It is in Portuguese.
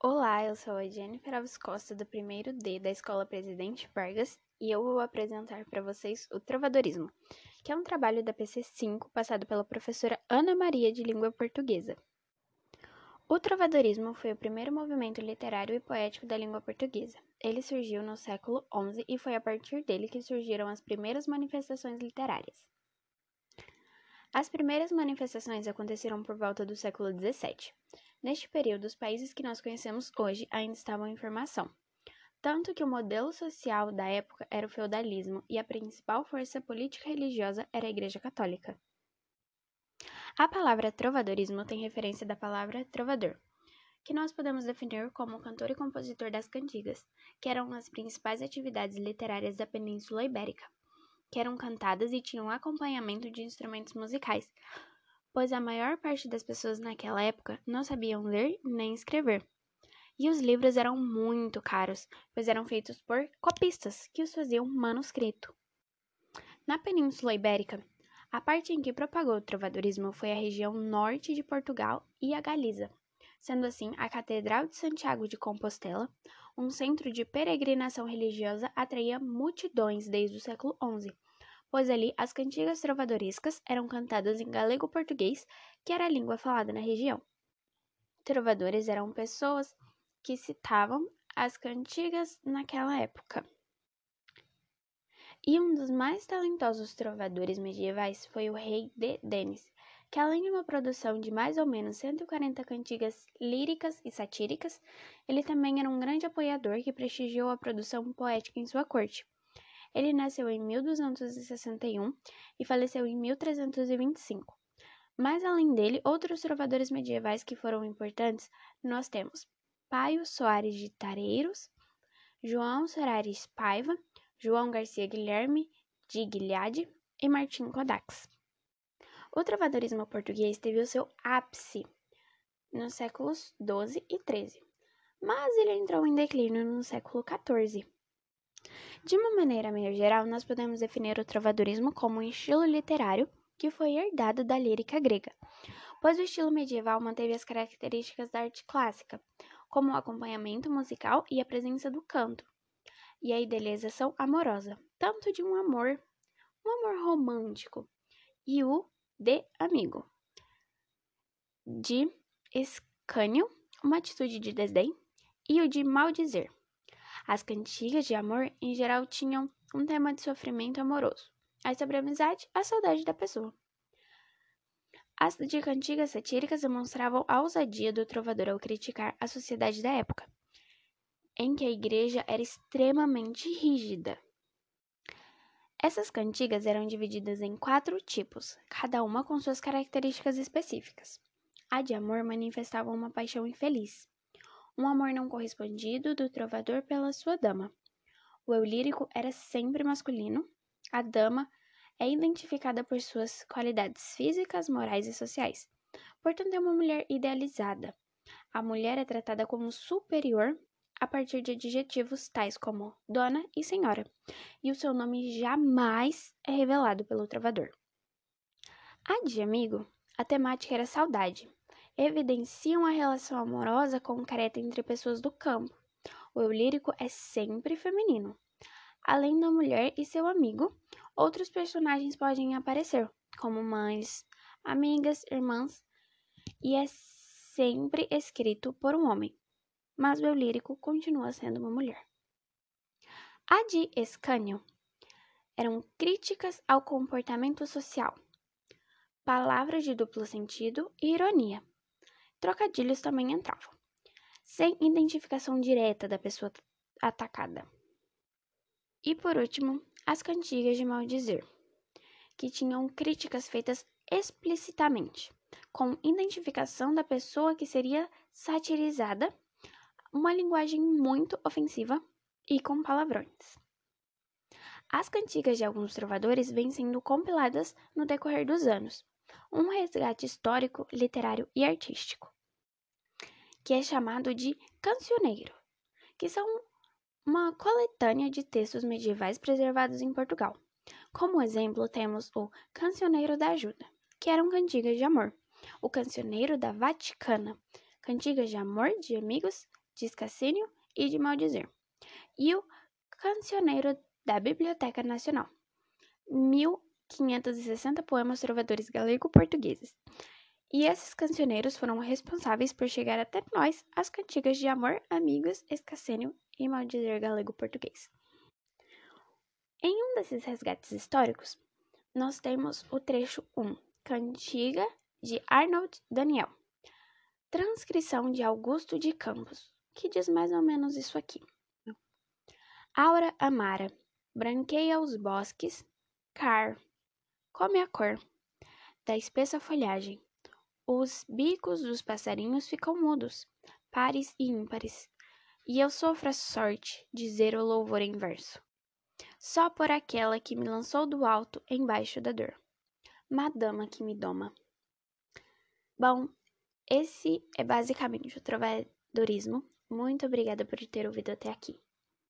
Olá, eu sou a Jennifer Alves Costa, do primeiro D da Escola Presidente Vargas, e eu vou apresentar para vocês o Trovadorismo, que é um trabalho da PC5 passado pela professora Ana Maria de Língua Portuguesa. O trovadorismo foi o primeiro movimento literário e poético da língua portuguesa. Ele surgiu no século XI e foi a partir dele que surgiram as primeiras manifestações literárias. As primeiras manifestações aconteceram por volta do século XVII. Neste período, os países que nós conhecemos hoje ainda estavam em formação, tanto que o modelo social da época era o feudalismo e a principal força política religiosa era a Igreja Católica. A palavra trovadorismo tem referência da palavra trovador, que nós podemos definir como cantor e compositor das cantigas, que eram as principais atividades literárias da Península Ibérica, que eram cantadas e tinham acompanhamento de instrumentos musicais, pois a maior parte das pessoas naquela época não sabiam ler nem escrever. E os livros eram muito caros, pois eram feitos por copistas, que os faziam manuscrito. Na Península Ibérica, a parte em que propagou o trovadorismo foi a região norte de Portugal e a Galiza, sendo assim a Catedral de Santiago de Compostela, um centro de peregrinação religiosa, atraía multidões desde o século XI pois ali as cantigas trovadorescas eram cantadas em galego-português, que era a língua falada na região. Trovadores eram pessoas que citavam as cantigas naquela época. E um dos mais talentosos trovadores medievais foi o rei de Denis, que além de uma produção de mais ou menos 140 cantigas líricas e satíricas, ele também era um grande apoiador que prestigiou a produção poética em sua corte. Ele nasceu em 1261 e faleceu em 1325. Mas além dele, outros trovadores medievais que foram importantes, nós temos Paio Soares de Tareiros, João Soares Paiva, João Garcia Guilherme de Guilhade e Martim Codax. O trovadorismo português teve o seu ápice nos séculos XII e XIII, mas ele entrou em declínio no século XIV. De uma maneira meio geral, nós podemos definir o trovadorismo como um estilo literário que foi herdado da lírica grega, pois o estilo medieval manteve as características da arte clássica, como o acompanhamento musical e a presença do canto, e a idealização amorosa, tanto de um amor, um amor romântico, e o de amigo, de escânio, uma atitude de desdém, e o de maldizer, as cantigas de amor, em geral, tinham um tema de sofrimento amoroso. As sobre a amizade, a saudade da pessoa. As de cantigas satíricas demonstravam a ousadia do trovador ao criticar a sociedade da época, em que a igreja era extremamente rígida. Essas cantigas eram divididas em quatro tipos, cada uma com suas características específicas. A de amor manifestava uma paixão infeliz um amor não correspondido do trovador pela sua dama. O eu lírico era sempre masculino, a dama é identificada por suas qualidades físicas, morais e sociais. Portanto, é uma mulher idealizada. A mulher é tratada como superior a partir de adjetivos tais como dona e senhora, e o seu nome jamais é revelado pelo trovador. A de amigo, a temática era saudade, evidenciam a relação amorosa concreta entre pessoas do campo. O eu lírico é sempre feminino. Além da mulher e seu amigo, outros personagens podem aparecer, como mães, amigas, irmãs, e é sempre escrito por um homem, mas o eu lírico continua sendo uma mulher. A de Escânio eram críticas ao comportamento social, palavras de duplo sentido e ironia. Trocadilhos também entravam, sem identificação direta da pessoa atacada. E por último, as cantigas de maldizer, que tinham críticas feitas explicitamente, com identificação da pessoa que seria satirizada, uma linguagem muito ofensiva e com palavrões. As cantigas de alguns trovadores vêm sendo compiladas no decorrer dos anos, um resgate histórico, literário e artístico, que é chamado de cancioneiro, que são uma coletânea de textos medievais preservados em Portugal. Como exemplo, temos o Cancioneiro da Ajuda, que eram cantigas de amor, o Cancioneiro da Vaticana, cantigas de amor de amigos de Escacínio e de Maldizer, e o Cancioneiro da Biblioteca Nacional, 1560 poemas trovadores galego-portugueses. E esses cancioneiros foram responsáveis por chegar até nós as cantigas de amor, amigos, escacênio e maldizer galego-português. Em um desses resgates históricos, nós temos o trecho 1, Cantiga de Arnold Daniel, transcrição de Augusto de Campos, que diz mais ou menos isso aqui. Aura amara, branqueia os bosques, car, come a cor da espessa folhagem. Os bicos dos passarinhos ficam mudos, pares e ímpares, e eu sofro a sorte dizer o louvor em verso. Só por aquela que me lançou do alto embaixo da dor. Madama que me doma. Bom, esse é basicamente o trovadorismo. Muito obrigada por ter ouvido até aqui.